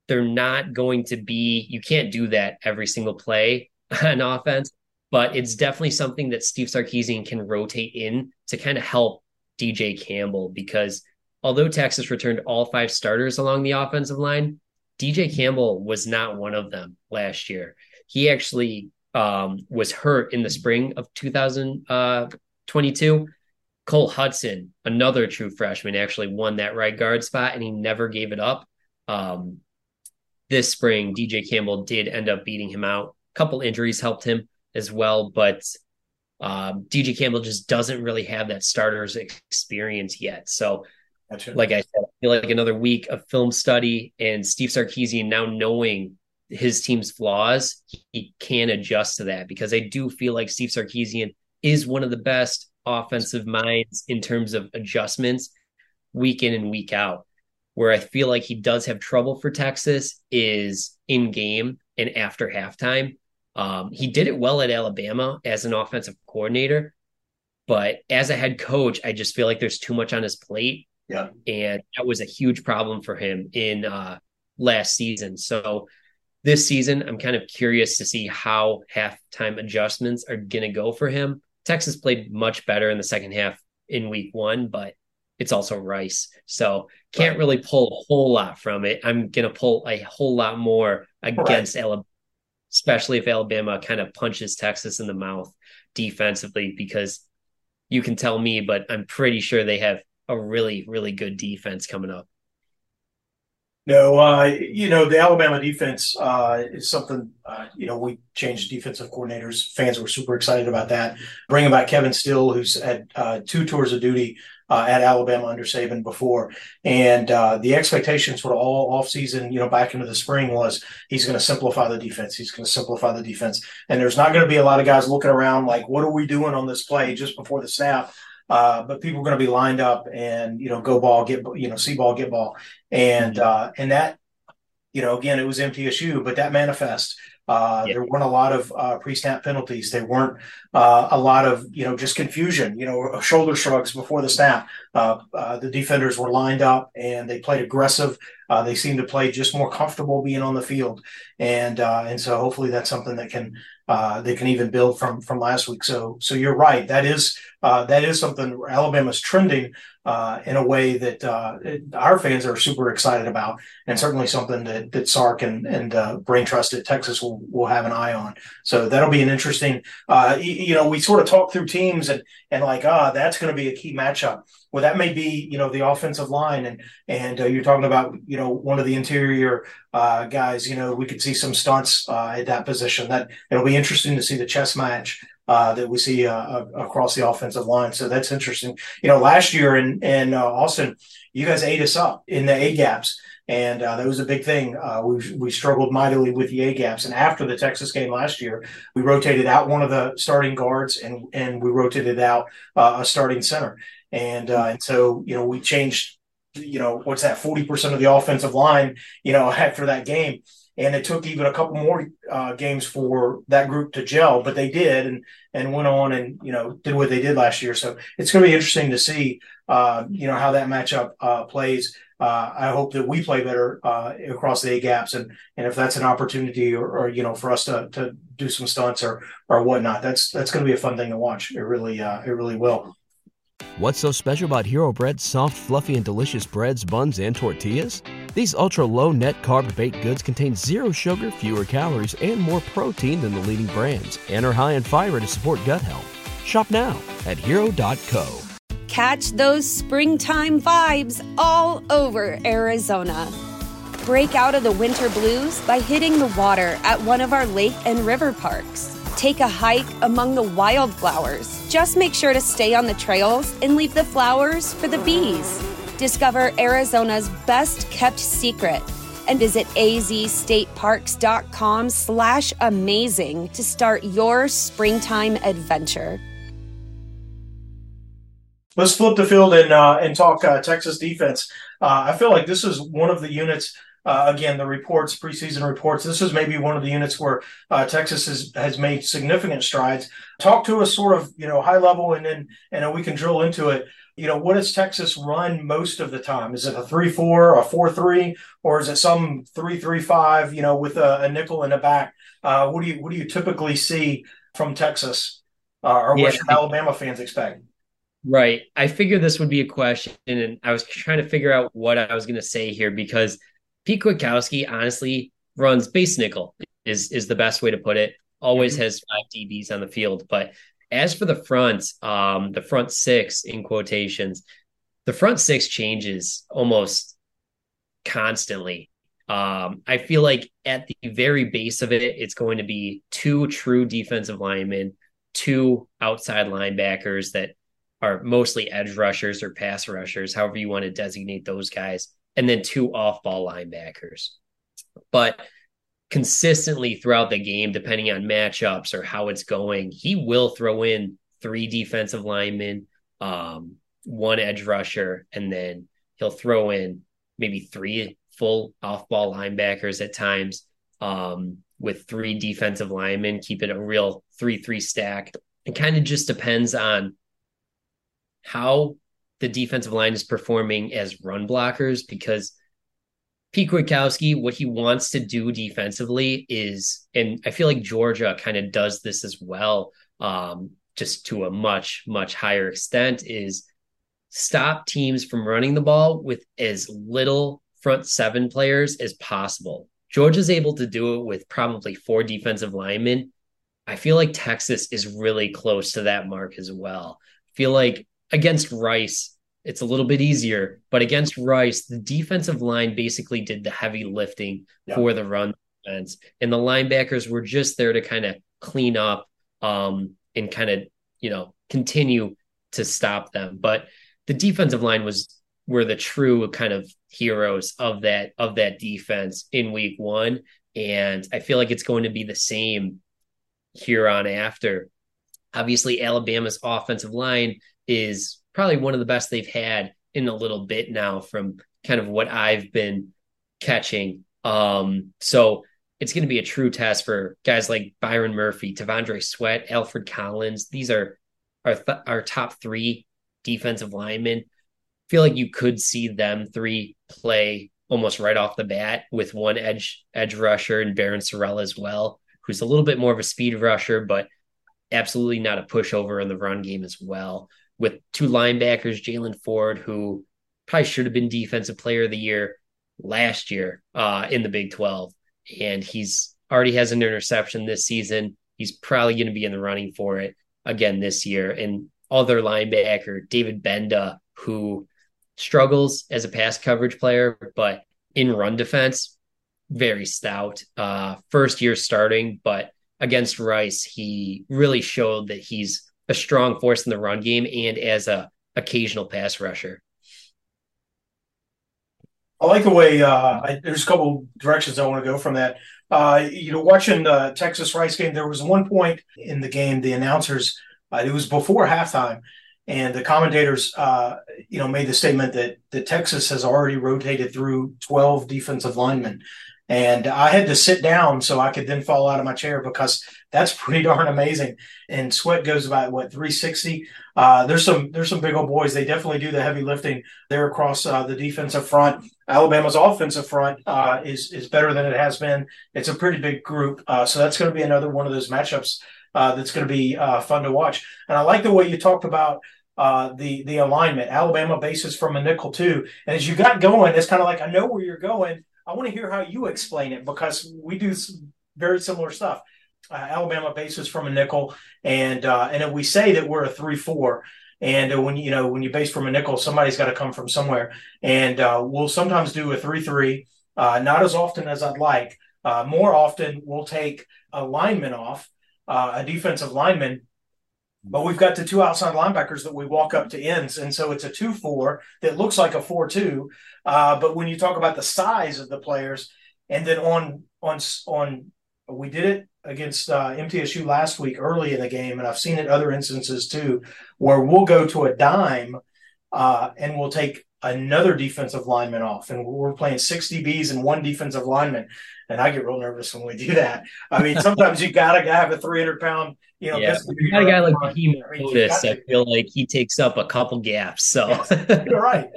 Speaker 7: They're not going to be, you can't do that every single play on offense, but it's definitely something that Steve Sarkisian can rotate in to kind of help DJ Campbell because although Texas returned all five starters along the offensive line, DJ Campbell was not one of them last year. He actually um, was hurt in the spring of 2022. Cole Hudson, another true freshman, actually won that right guard spot and he never gave it up. Um, this spring, DJ Campbell did end up beating him out. A couple injuries helped him as well, but um, DJ Campbell just doesn't really have that starter's experience yet. So, gotcha. like I said, I feel like another week of film study and Steve Sarkisian now knowing his team's flaws, he can adjust to that because I do feel like Steve Sarkisian is one of the best offensive minds in terms of adjustments week in and week out. Where I feel like he does have trouble for Texas is in game and after halftime. Um, he did it well at Alabama as an offensive coordinator, but as a head coach, I just feel like there's too much on his plate.
Speaker 6: Yeah.
Speaker 7: And that was a huge problem for him in uh, last season. So this season, I'm kind of curious to see how halftime adjustments are going to go for him. Texas played much better in the second half in week one, but it's also Rice. So can't right. really pull a whole lot from it. I'm going to pull a whole lot more against right. Alabama, especially if Alabama kind of punches Texas in the mouth defensively, because you can tell me, but I'm pretty sure they have a really, really good defense coming up.
Speaker 6: No, uh, you know, the Alabama defense uh, is something, uh, you know, we changed defensive coordinators. Fans were super excited about that. Bringing back Kevin Steele, who's had uh, two tours of duty uh, at Alabama under Saban before. And uh, the expectations for all offseason, you know, back into the spring was he's going to simplify the defense. He's going to simplify the defense. And there's not going to be a lot of guys looking around like, what are we doing on this play just before the snap? Uh, but people are going to be lined up and you know go ball get you know see ball get ball and uh, and that you know again it was MTSU but that manifest uh, There weren't a lot of uh, pre-snap penalties. There weren't uh, a lot of you know just confusion. You know, shoulder shrugs before the snap. Uh, uh, the defenders were lined up and they played aggressive. Uh, they seem to play just more comfortable being on the field, and and so hopefully that's something that can they can even build from from last week. So so you're right. That is that is something Alabama's trending uh, in a way that uh, our fans are super excited about, and certainly something that, that Sark and, and uh, Brain Trust at Texas will, will have an eye on. So that'll be an interesting. Uh, you know, we sort of talk through teams and and like, ah, that's going to be a key matchup. Well, that may be you know the offensive line, and and uh, you're talking about you know one of the interior uh, guys. You know, we could see some stunts at that position. That it'll be interesting to see the chess match uh, that we see uh, across the offensive line. So that's interesting. You know, last year in in uh, Austin, you guys ate us up in the A gaps, and uh, that was a big thing. Uh, we we struggled mightily with the A gaps, and after the Texas game last year, we rotated out one of the starting guards, and and we rotated out uh, a starting center, and and so you know we changed. You know what's that? Forty percent of the offensive line. You know after that game, and it took even a couple more uh, games for that group to gel, but they did, and and went on and you know did what they did last year. So it's going to be interesting to see, uh, you know, how that matchup uh, plays. Uh, I hope that we play better uh, across the A gaps, and and if that's an opportunity, or, or, you know, for us to to do some stunts or or whatnot, that's that's going to be a fun thing to watch. It really uh, it really will.
Speaker 2: What's so special about Hero Bread's soft, fluffy, and delicious breads, buns, and tortillas? These ultra low net carb baked goods contain zero sugar, fewer calories, and more protein than the leading brands, and are high in fiber to support gut health. Shop now at hero.co.
Speaker 8: Catch those springtime vibes all over Arizona. Break out of the winter blues by hitting the water at one of our lake and river parks Take a hike among the wildflowers. Just make sure to stay on the trails and leave the flowers for the bees. Discover Arizona's best kept secret and visit azstateparks.com slash amazing to start your springtime adventure.
Speaker 6: Let's flip the field and uh, and talk uh, Texas defense. Uh, I feel like this is one of the units uh, again, the reports, preseason reports, this is maybe one of the units where uh, Texas has, has made significant strides. Talk to us sort of, you know, high level and then, and we can drill into it. You know, what does Texas run most of the time? Is it a 3 4, a 4 3, or is it some 3 3 5, you know, with a, a nickel in the back? Uh, what do you what do you typically see from Texas? Uh, or what should Alabama fans expect?
Speaker 7: Right. I figured this would be a question, and I was trying to figure out what I was going to say here because Pete Kwiatkowski honestly runs base nickel is is the best way to put it. Always mm-hmm. has five DBs on the field, but as for the front, um, the front six in quotations, the front six changes almost constantly. Um, I feel like at the very base of it, it's going to be two true defensive linemen, two outside linebackers that are mostly edge rushers or pass rushers, however you want to designate those guys and then two off ball linebackers. But consistently throughout the game, depending on matchups or how it's going, he will throw in three defensive linemen, um, one edge rusher, and then he'll throw in maybe three full off ball linebackers at times um, with three defensive linemen, keep it a real 3 3 stack. It kind of just depends on how the defensive line is performing as run blockers because Pete Kwiatkowski, what he wants to do defensively is, and I feel like Georgia kind of does this as well, um, just to a much, much higher extent, is stop teams from running the ball with as little front seven players as possible. Georgia's able to do it with probably four defensive linemen. I feel like Texas is really close to that mark as well. I feel like against Rice, it's a little bit easier, but against Rice, the defensive line basically did the heavy lifting yeah. for the run defense, and the linebackers were just there to kind of clean up um, and kind of you know continue to stop them. But the defensive line was were the true kind of heroes of that of that defense in week one. And I feel like it's going to be the same here on after. Obviously, Alabama's offensive line is probably one of the best they've had in a little bit now from kind of what I've been catching. Um, so it's going to be a true test for guys like Byron Murphy, T'Vondre Sweat, Alfred Collins. These are our th- our top three defensive linemen. I feel like you could see them three play almost right off the bat with one edge edge rusher and Barryn Sorrell as well, who's a little bit more of a speed rusher, but absolutely not a pushover in the run game as well. With two linebackers, Jaylan Ford, who probably should have been defensive player of the year last year uh, in the Big 12 and he's already has an interception this season. He's probably going to be in the running for it again this year. And other linebacker, David Gbenda, who struggles as a pass coverage player, but in run defense, very stout. Uh, first year starting, but against Rice, he really showed that he's a strong force in the run game and as a occasional pass rusher.
Speaker 6: I like the way uh, I, there's a couple directions I want to go from that. Uh, you know, watching the Texas Rice game, there was one point in the game the announcers uh, it was before halftime, and the commentators, uh, you know, made the statement that that Texas has already rotated through 12 defensive linemen, and I had to sit down so I could then fall out of my chair because that's pretty darn amazing. And Sweat goes about what 360. Uh, there's some there's some big old boys. They definitely do the heavy lifting there across uh, the defensive front. Alabama's offensive front uh, is is better than it has been. It's a pretty big group, uh, so that's going to be another one of those matchups uh, that's going to be uh, fun to watch. And I like the way you talked about the the alignment. Alabama bases from a nickel too. And as you got going, it's kind of like I know where you're going, I want to hear how you explain it because we do very similar stuff. Uh, Alabama bases from a nickel, and uh, and we say that we're a three four. And when you know when you base from a nickel, somebody's got to come from somewhere. And uh, we'll sometimes do a three three, uh, not as often as I'd like. Uh, more often, we'll take a lineman off, uh, a defensive lineman, but we've got the two outside linebackers that we walk up to ends. And so it's a 2 4 that looks like a 4 2. Uh, but when you talk about the size of the players, and then on, on, on, we did it against uh, MTSU last week early in the game, and I've seen it other instances too, where we'll go to a dime uh, and we'll take another defensive lineman off, and we're playing six DBs and one defensive lineman, and I get real nervous when we do that. I mean, sometimes you gotta have a three hundred pound, you know,
Speaker 7: yeah. you got a guy like Raheem I, mean, I feel like he takes up a couple gaps. So
Speaker 6: yes, you're right.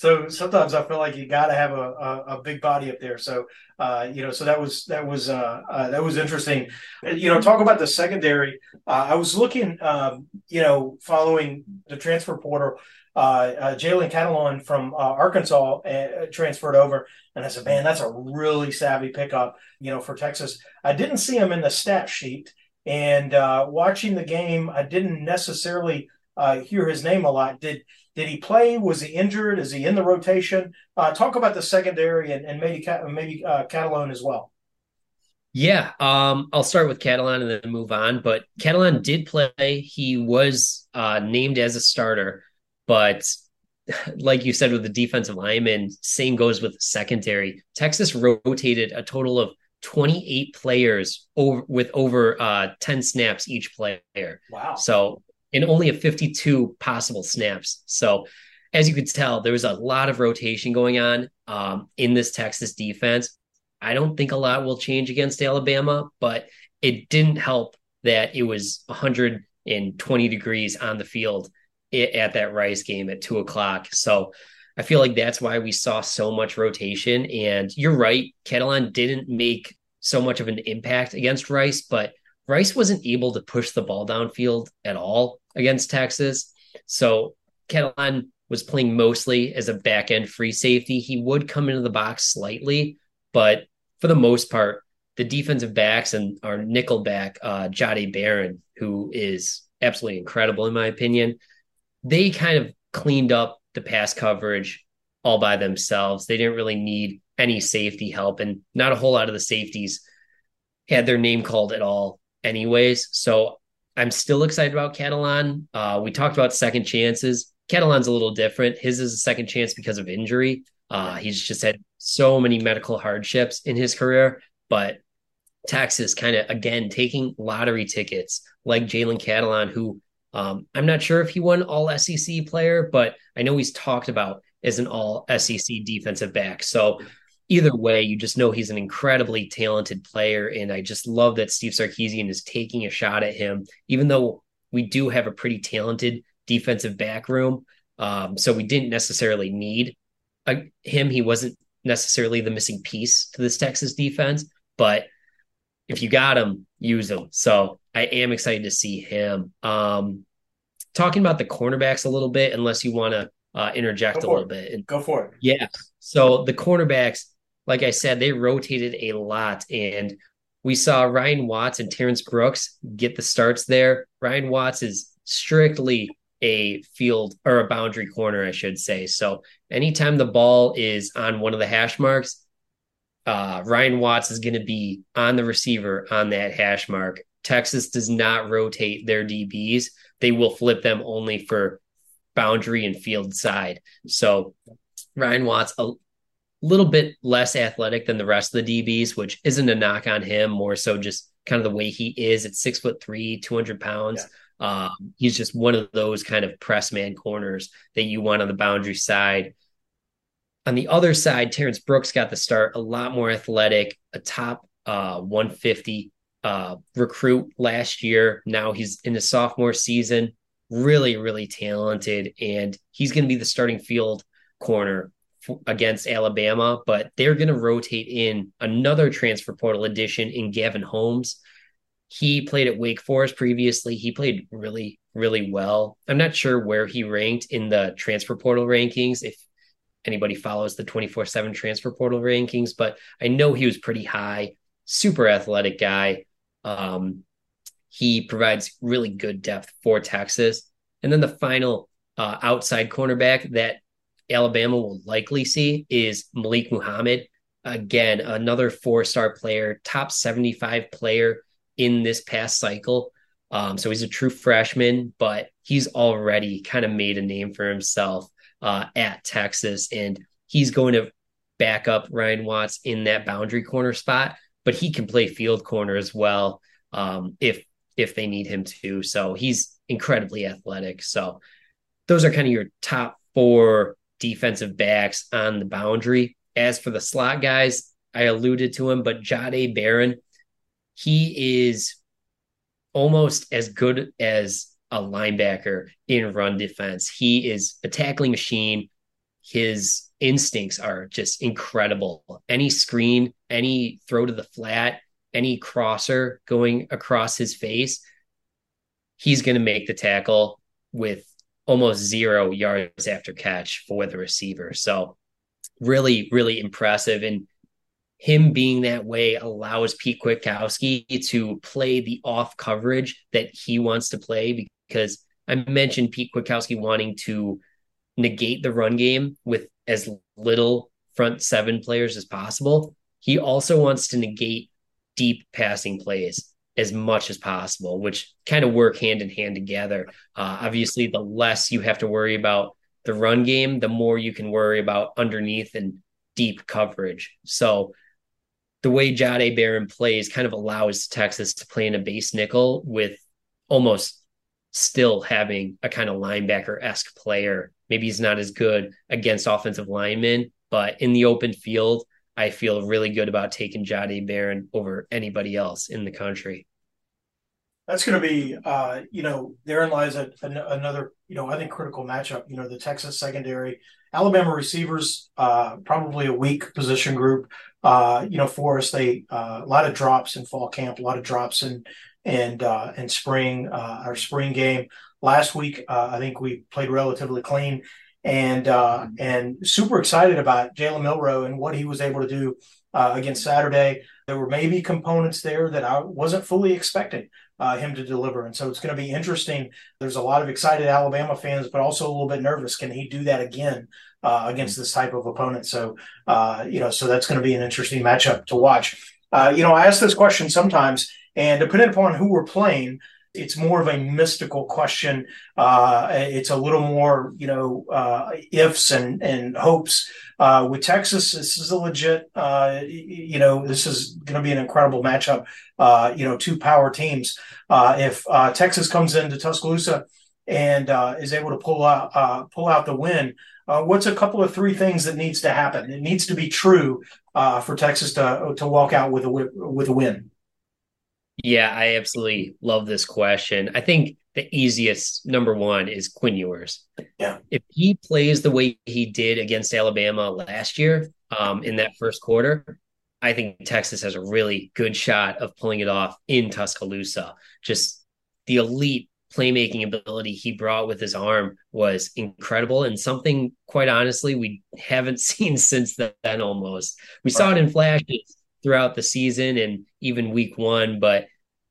Speaker 6: So sometimes I feel like you got to have a, a, a, big body up there. So uh, you know, so that was that was uh, uh, that was interesting. You know, talk about the secondary. Uh, I was looking, um, you know, following the transfer portal uh, uh, Jalen Catalon from Arkansas transferred over, and I said, "Man, that's a really savvy pickup." You know, for Texas, I didn't see him in the stat sheet, and watching the game, I didn't necessarily hear his name a lot. Did did he play? Was he injured? Is he in the rotation? talk about the secondary and, and maybe maybe Catalon as well.
Speaker 7: Yeah, um, I'll start with Catalon and then move on. But Catalon did play. He was named as a starter. But like you said with the defensive lineman, same goes with secondary. Texas rotated a total of 28 players over with over uh, 10 snaps each player.
Speaker 6: Wow.
Speaker 7: So in only a 52 possible snaps. So as you could tell, there was a lot of rotation going on um, in this Texas defense. I don't think a lot will change against Alabama, but it didn't help that it was 120 degrees on the field at that Rice game at two o'clock. So I feel like that's why we saw so much rotation. And you're right, Catalon didn't make so much of an impact against Rice, but Rice wasn't able to push the ball downfield at all against Texas. So Catalon was playing mostly as a back end free safety. He would come into the box slightly, but for the most part, the defensive backs and our nickel back, uh, Jahdae Barron, who is absolutely incredible in my opinion, they kind of cleaned up the pass coverage all by themselves. They didn't really need any safety help, and not a whole lot of the safeties had their name called at all, anyways. So I'm still excited about Catalon. Uh, we talked about second chances. Catalon's a little different. His is a second chance because of injury. Uh, he's just had so many medical hardships in his career, but Texas kind of again taking lottery tickets like Jalen Catalon, who um, I'm not sure if he won all SEC player, but I know he's talked about as an all SEC defensive back. So either way, you just know he's an incredibly talented player. And I just love that Steve Sarkisian is taking a shot at him, even though we do have a pretty talented defensive back room. Um, so we didn't necessarily need a, him. He wasn't necessarily the missing piece to this Texas defense, but if you got him, use him. So I am excited to see him. Um, talking about the cornerbacks a little bit, unless you want to uh, interject a little
Speaker 6: it.
Speaker 7: bit. And,
Speaker 6: Go for it.
Speaker 7: Yeah. So the cornerbacks, like I said, they rotated a lot, and we saw Ryan Watts and Terrence Brooks get the starts there. Ryan Watts is strictly a field or a boundary corner, I should say. So anytime the ball is on one of the hash marks, uh, Ryan Watts is going to be on the receiver on that hash mark. Texas does not rotate their DBs. They will flip them only for boundary and field side. So Ryan Watts little bit less athletic than the rest of the DBs, which isn't a knock on him, more so just kind of the way he is at six foot three, 200 pounds. Yeah. Um, he's just one of those kind of press man corners that you want on the boundary side. On the other side, Terrence Brooks got the start, a lot more athletic, a top uh, 150 uh, recruit last year. Now he's in his sophomore season, really, really talented, and he's going to be the starting field corner against Alabama. But they're going to rotate in another transfer portal addition in Gavin Holmes. He played at Wake Forest previously. He played really, really well. I'm not sure where he ranked in the transfer portal rankings. If anybody follows the 24 7 transfer portal rankings, but I know he was pretty high, super athletic guy. Um, he provides really good depth for Texas. And then the final uh, outside cornerback that Alabama will likely see is Malik Muhammad. Again, another four star player, top 75 player in this past cycle. Um, so he's a true freshman, but he's already kind of made a name for himself uh, at Texas, and he's going to back up Ryan Watts in that boundary corner spot. But he can play field corner as well um, if if they need him to. So he's incredibly athletic. So those are kind of your top four defensive backs on the boundary. As for the slot guys, I alluded to him, but Jahdae Barron, he is almost as good as a linebacker in run defense. He is a tackling machine. His instincts are just incredible. Any screen, any throw to the flat, any crosser going across his face, he's going to make the tackle with almost zero yards after catch for the receiver. So, really, really impressive. And him being that way allows Pete Kwiatkowski to play the off coverage that he wants to play because I mentioned Pete Kwiatkowski wanting to negate the run game with as little front seven players as possible. He also wants to negate deep passing plays as much as possible, which kind of work hand in hand together. Uh, obviously, the less you have to worry about the run game, the more you can worry about underneath and deep coverage. So the way Jahdae Barron plays kind of allows Texas to play in a base nickel with almost still having a kind of linebacker esque player. Maybe he's not as good against offensive linemen, but in the open field, I feel really good about taking Jahdae Barron over anybody else in the country.
Speaker 6: That's going to be, uh, you know, therein lies a, a, another, you know, I think critical matchup. You know, the Texas secondary, Alabama receivers, uh, probably a weak position group. Uh, you know, for us, they uh, a lot of drops in fall camp, a lot of drops in and uh, and spring uh, our spring game last week. Uh, I think we played relatively clean, and uh, and super excited about Jalen Milroe and what he was able to do uh, against Saturday. There were maybe components there that I wasn't fully expecting uh, him to deliver, and so it's going to be interesting. There's a lot of excited Alabama fans, but also a little bit nervous. Can he do that again? Uh, against this type of opponent, so uh, you know, so that's going to be an interesting matchup to watch. Uh, you know, I ask this question sometimes, and depending upon who we're playing, it's more of a mystical question. Uh, it's a little more, you know, uh, ifs and, and hopes. Uh, with Texas, this is a legit, uh, you know, this is going to be an incredible matchup. Uh, you know, two power teams. Uh, if Texas comes into Tuscaloosa and is able to pull out pull out the win, what's a couple of three things that needs to happen? It needs to be true for Texas to to walk out with a with a win.
Speaker 7: Yeah, I absolutely love this question. I think the easiest number one is Quinn Ewers.
Speaker 6: Yeah.
Speaker 7: If he plays the way he did against Alabama last year um, in that first quarter, I think Texas has a really good shot of pulling it off in Tuscaloosa. Just the elite playmaking ability he brought with his arm was incredible and something, quite honestly, we haven't seen since then almost. We saw it in flashes throughout the season and even week one, but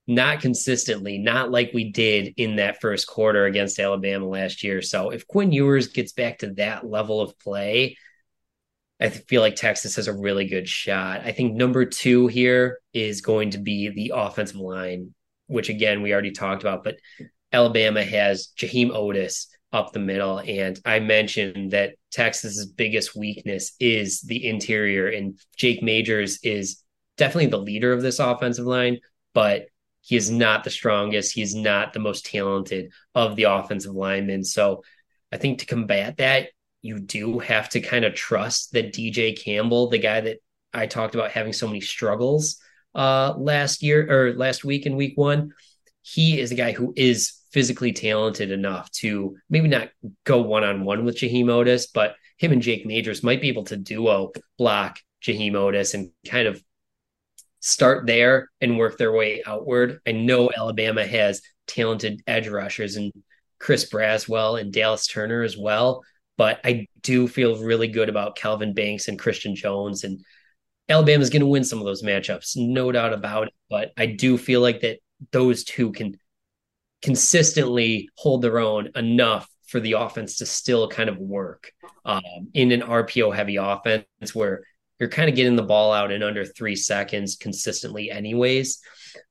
Speaker 7: not consistently, not like we did in that first quarter against Alabama last year. So if Quinn Ewers gets back to that level of play, I feel like Texas has a really good shot. I think number two here is going to be the offensive line, which again, we already talked about, but Alabama has Jaheim Oatis up the middle. And I mentioned that Texas's biggest weakness is the interior, and Jake Majors is definitely the leader of this offensive line, but he is not the strongest. He's not the most talented of the offensive linemen. So I think to combat that, you do have to kind of trust that DJ Campbell, the guy that I talked about having so many struggles uh last year or last week in week one, he is a guy who is physically talented enough to maybe not go one on one with Jaheim Oatis, but him and Jake Majors might be able to duo block Jaheim Oatis and kind of start there and work their way outward. I know Alabama has talented edge rushers and Chris Braswell and Dallas Turner as well, but I do feel really good about Kelvin Banks and Christian Jones and Alabama's going to win some of those matchups, no doubt about it. But I do feel like that those two can consistently hold their own enough for the offense to still kind of work um, in an RPO heavy offense where you're kind of getting the ball out in under three seconds consistently, anyways.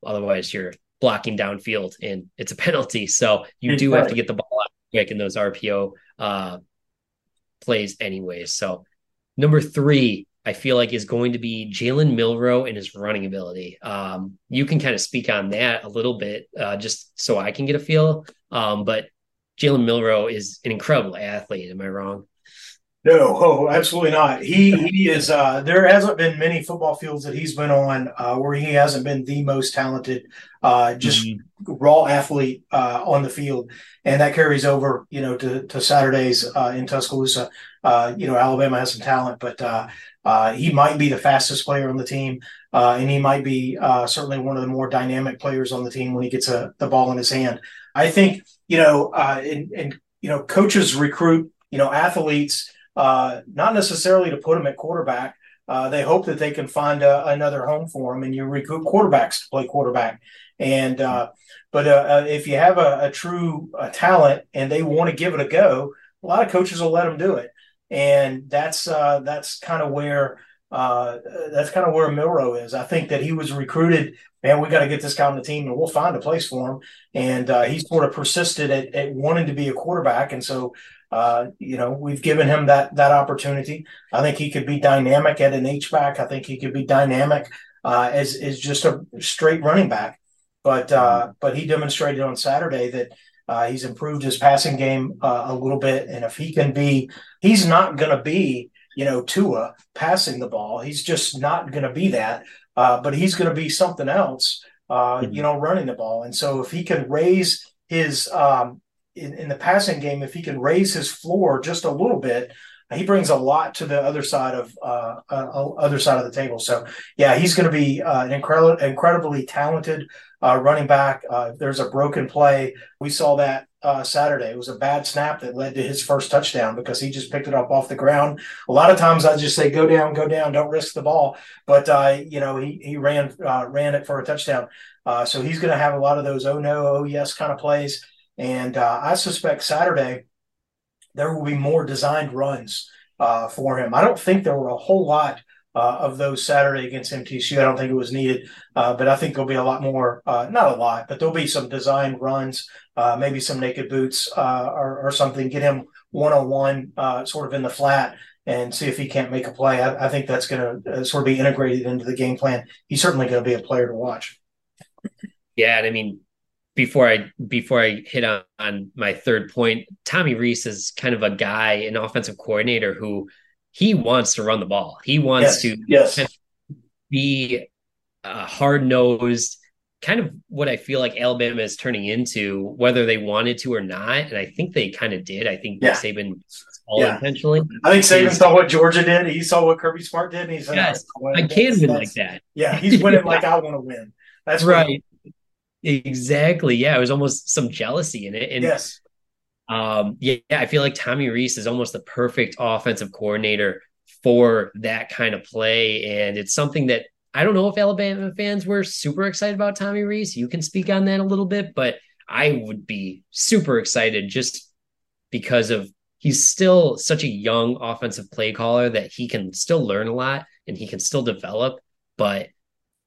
Speaker 7: Otherwise, you're blocking downfield and it's a penalty. So you do have to get the ball out quick in those RPO uh, plays, anyways. So, number three, I feel like is going to be Jalen Milroe and his running ability. Um, you can kind of speak on that a little bit, uh, just so I can get a feel. Um, but Jalen Milroe is an incredible athlete. Am I wrong?
Speaker 6: No, oh, absolutely not. He he is. Uh, there hasn't been many football fields that he's been on uh, where he hasn't been the most talented, uh, just mm-hmm. raw athlete uh, on the field, and that carries over, you know, to to Saturdays uh, in Tuscaloosa. Uh, you know, Alabama has some talent, but uh, he might be the fastest player on the team, uh, and he might be uh, certainly one of the more dynamic players on the team when he gets a, the ball in his hand. I think you know, uh, and, and, you know, coaches recruit you know athletes uh, not necessarily to put them at quarterback. Uh, they hope that they can find a, another home for them, and you recruit quarterbacks to play quarterback. And but if you have a, a true talent and they want to give it a go, a lot of coaches will let them do it and that's uh, that's kind of where uh, that's kind of where Milroe is. I think that he was recruited. Man, we got to get this guy on the team, and we'll find a place for him. And uh, he sort of persisted at, at, wanting to be a quarterback, and so uh, you know we've given him that that opportunity. I think he could be dynamic at an H back. I think he could be dynamic uh, as as just a straight running back. But uh, but he demonstrated on Saturday that uh, he's improved his passing game uh, a little bit, and if he can be, he's not going to be, you know, Tua passing the ball. He's just not going to be that. Uh, but he's going to be something else, uh, mm-hmm. you know, running the ball. And so if he can raise his um, in, in the passing game, if he can raise his floor just a little bit, he brings a lot to the other side of uh, uh, other side of the table. So yeah, he's going to be uh, an incredible, incredibly talented uh, running back. Uh, there's a broken play. We saw that uh, Saturday. It was a bad snap that led to his first touchdown because he just picked it up off the ground. A lot of times I just say, go down, go down, don't risk the ball. But, uh, you know, he, he ran, uh, ran it for a touchdown. Uh, so he's going to have a lot of those, oh no, oh yes kind of plays. And I suspect Saturday there will be more designed runs for him. I don't think there were a whole lot uh, of those Saturday against MTSU. I don't think it was needed, uh, but I think there'll be a lot more, uh, not a lot, but there'll be some designed runs, uh, maybe some naked boots uh, or, or, something. Get him one on one, sort of in the flat, and see if he can't make a play. I, I think that's going to sort of be integrated into the game plan. He's certainly going to be a player to watch.
Speaker 7: Yeah, and I mean, before I before I hit on, on my third point, Tommy Rees is kind of a guy, an offensive coordinator who he wants to run the ball. He wants
Speaker 6: yes,
Speaker 7: to
Speaker 6: yes.
Speaker 7: be uh, hard nosed, kind of what I feel like Alabama is turning into, whether they wanted to or not. And I think they kind of did. I think yeah. Saban all yeah. intentionally.
Speaker 6: I think Saban saw what Georgia did. He saw what Kirby Smart did. And he said,
Speaker 7: yes, I can win like that.
Speaker 6: Yeah, he's winning like I want to win. That's
Speaker 7: right. Exactly. Yeah, it was almost some jealousy in it. And
Speaker 6: yes.
Speaker 7: Um, yeah, I feel like Tommy Rees is almost the perfect offensive coordinator for that kind of play. And it's something that I don't know if Alabama fans were super excited about Tommy Rees. You can speak on that a little bit, but I would be super excited just because of he's still such a young offensive play caller that he can still learn a lot and he can still develop. But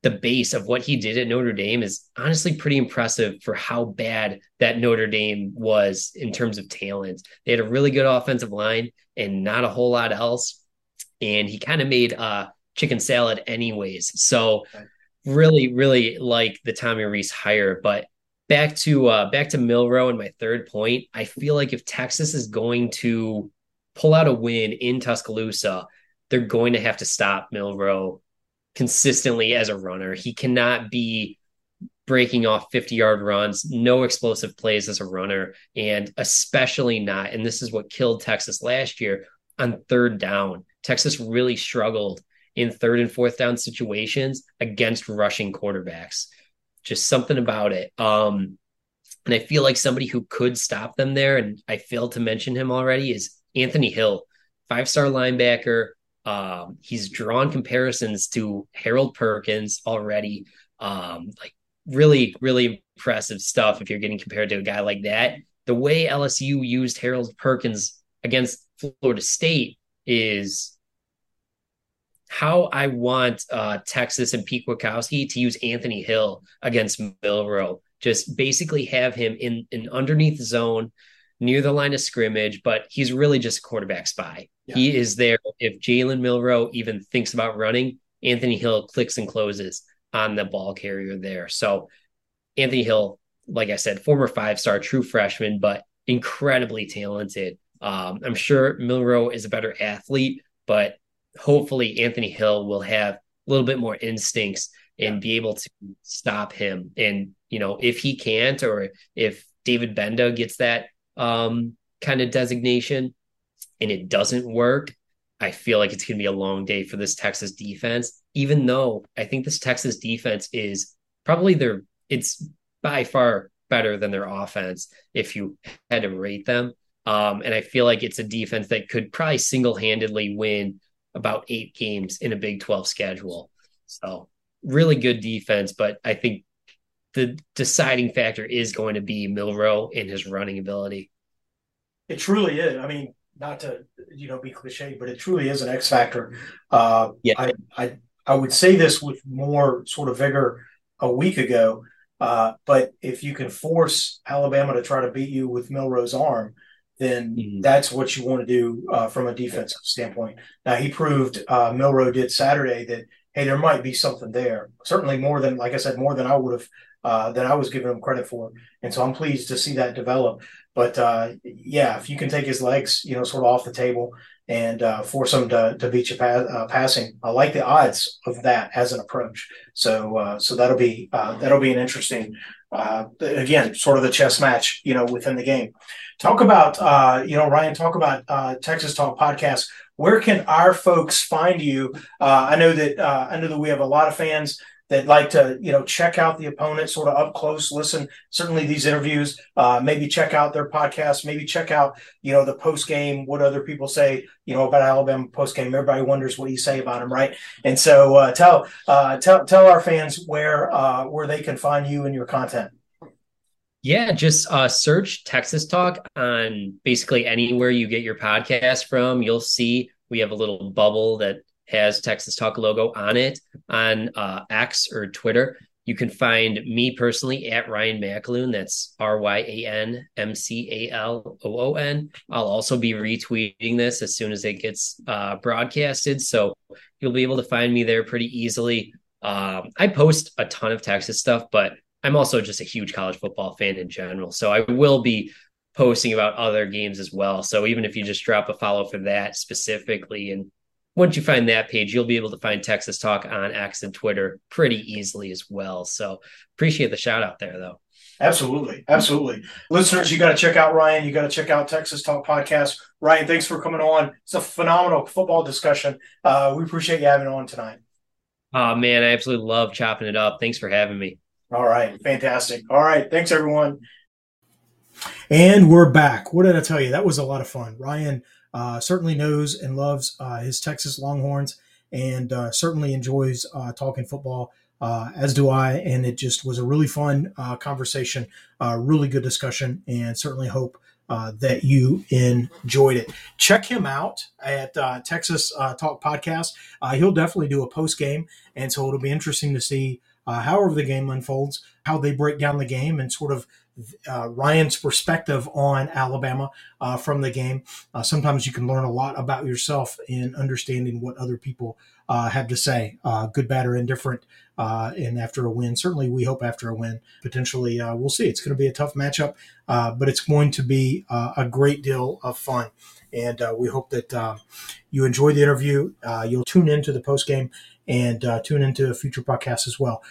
Speaker 7: the base of what he did at Notre Dame is honestly pretty impressive for how bad that Notre Dame was in terms of talent. They had a really good offensive line and not a whole lot else. And he kind of made uh chicken salad anyways. So really, really like the Tommy Rees hire. But back to uh back to Milroe and my third point, I feel like if Texas is going to pull out a win in Tuscaloosa, they're going to have to stop Milroe consistently as a runner. He cannot be breaking off 50 yard runs, no explosive plays as a runner, and especially not. And this is what killed Texas last year on third down. Texas really struggled in third and fourth down situations against rushing quarterbacks. Just something about it. Um, and I feel like somebody who could stop them there, and I failed to mention him already, is Anthony Hill, five star linebacker, um, he's drawn comparisons to Harold Perkins already. Um, like really, really impressive stuff if you're getting compared to a guy like that. The way LSU used Harold Perkins against Florida State is how I want uh, Texas and Pete Kwiatkowski to use Anthony Hill against Milroe. Just basically have him in an underneath zone near the line of scrimmage, but he's really just a quarterback spy. Yeah. He is there. If Jalen Milroe even thinks about running, Anthony Hill clicks and closes on the ball carrier there. So Anthony Hill, like I said, former five star true freshman, but incredibly talented. Um, I'm sure Milroe is a better athlete, but hopefully Anthony Hill will have a little bit more instincts and be able to stop him. And, you know, if he can't, or if David Gbenda gets that um, kind of designation, and it doesn't work, I feel like it's going to be a long day for this Texas defense. Even though I think this Texas defense is probably their, it's by far better than their offense if you had to rate them. Um, and I feel like it's a defense that could probably single handedly win about eight games in a Big 12 schedule. So, really good defense, but I think the deciding factor is going to be Milroe and his running ability.
Speaker 6: It truly is. I mean, not to you know be cliche, but it truly is an X factor. Uh, yeah, I, I I would say this with more sort of vigor a week ago. Uh, but if you can force Alabama to try to beat you with Milroe's arm, then mm-hmm. that's what you want to do uh, from a defensive standpoint. Now he proved uh, Milroe did Saturday that hey, there might be something there. Certainly more than, like I said, more than I would have uh, than I was giving him credit for. And so I'm pleased to see that develop. But uh, yeah, if you can take his legs, you know, sort of off the table and uh, force him to, to beat you pa- uh, passing, I like the odds of that as an approach. So uh, so that'll be uh, that'll be an interesting. again, sort of the chess match, you know, within the game. Talk about, you know, Ryan. Talk about Texas Talk podcast. Where can our folks find you? I know that I know that we have a lot of fans that like to you know check out the opponent sort of up close listen certainly these interviews uh, maybe check out their podcast maybe check out you know the post game what other people say you know about alabama post game everybody wonders what you say about them right? And so uh, tell uh, tell tell our fans where uh, where they can find you and your content.
Speaker 7: Yeah, just uh, search Texas Talk on basically anywhere you get your podcast from. You'll see we have a little bubble that has Texas Talk logo on it on uh, X or Twitter. You can find me personally at Ryan McAloon. That's R Y A N M C A L O O N. I'll also be retweeting this as soon as it gets uh, broadcasted. So you'll be able to find me there pretty easily. Um, I post a ton of Texas stuff, but I'm also just a huge college football fan in general. So I will be posting about other games as well. So even if you just drop a follow for that specifically and once you find that page, you'll be able to find Texas Talk on X and Twitter pretty easily as well. So appreciate the shout out there, though.
Speaker 6: Absolutely. Absolutely. Listeners, you got to check out Ryan. You got to check out Texas Talk Podcast. Ryan, thanks for coming on. It's a phenomenal football discussion. Uh, we appreciate you having on tonight.
Speaker 7: Oh, man, I absolutely love chopping it up. Thanks for having me.
Speaker 6: All right. Fantastic. All right. Thanks, everyone. And we're back. What did I tell you? That was a lot of fun. Ryan uh, certainly knows and loves uh, his Texas Longhorns and uh, certainly enjoys uh, talking football, uh, as do I. And it just was a really fun uh, conversation, really good discussion, and certainly hope that you enjoyed it. Check him out at Texas Talk Podcast. he'll definitely do a post game, and so it'll be interesting to see. however the game unfolds, how they break down the game, and sort of uh, Ryan's perspective on Alabama uh, from the game. Uh, sometimes you can learn a lot about yourself in understanding what other people uh, have to say, uh, good, bad, or indifferent. Uh, and after a win, certainly we hope after a win, potentially uh, we'll see. It's going to be a tough matchup, uh, but it's going to be uh, a great deal of fun. And we hope that um, you enjoy the interview. you'll tune into the post game and tune into a future podcast as well.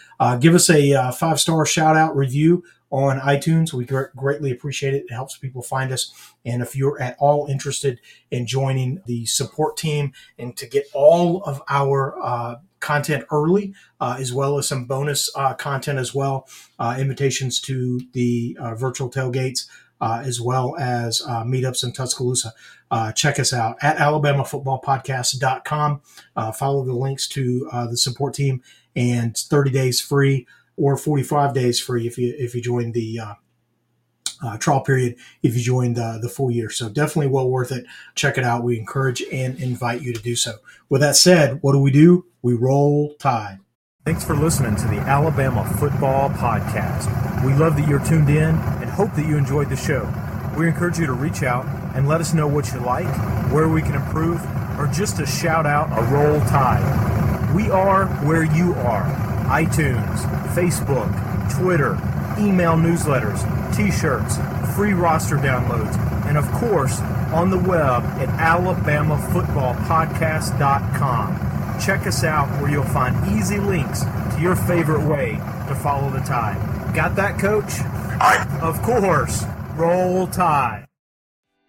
Speaker 6: give us a five star shout out review on iTunes. We greatly appreciate it. It helps people find us. And if you're at all interested in joining the support team and to get all of our uh, content early, uh, as well as some bonus uh, content as well, uh, invitations to the uh, virtual tailgates. Uh, as well as meetups in Tuscaloosa. check us out at alabamafootballpodcast.com. follow the links to the support team and 30 days free or 45 days free if you if you join the uh, uh, trial period if you join the, the full year. So definitely well worth it. Check it out. We encourage and invite you to do so. With that said, what do we do? We roll tide. Thanks for listening to the Alabama Football Podcast. We love that you're tuned in and hope that you enjoyed the show. We encourage you to reach out and let us know what you like, where we can improve, or just a shout out a roll tide. We are where you are iTunes, Facebook, Twitter, email newsletters, t shirts, free roster downloads, and of course on the web at alabamafootballpodcast.com. Check us out where you'll find easy links to your favorite way to follow the tide. Got that, coach? Of course. Roll Tide.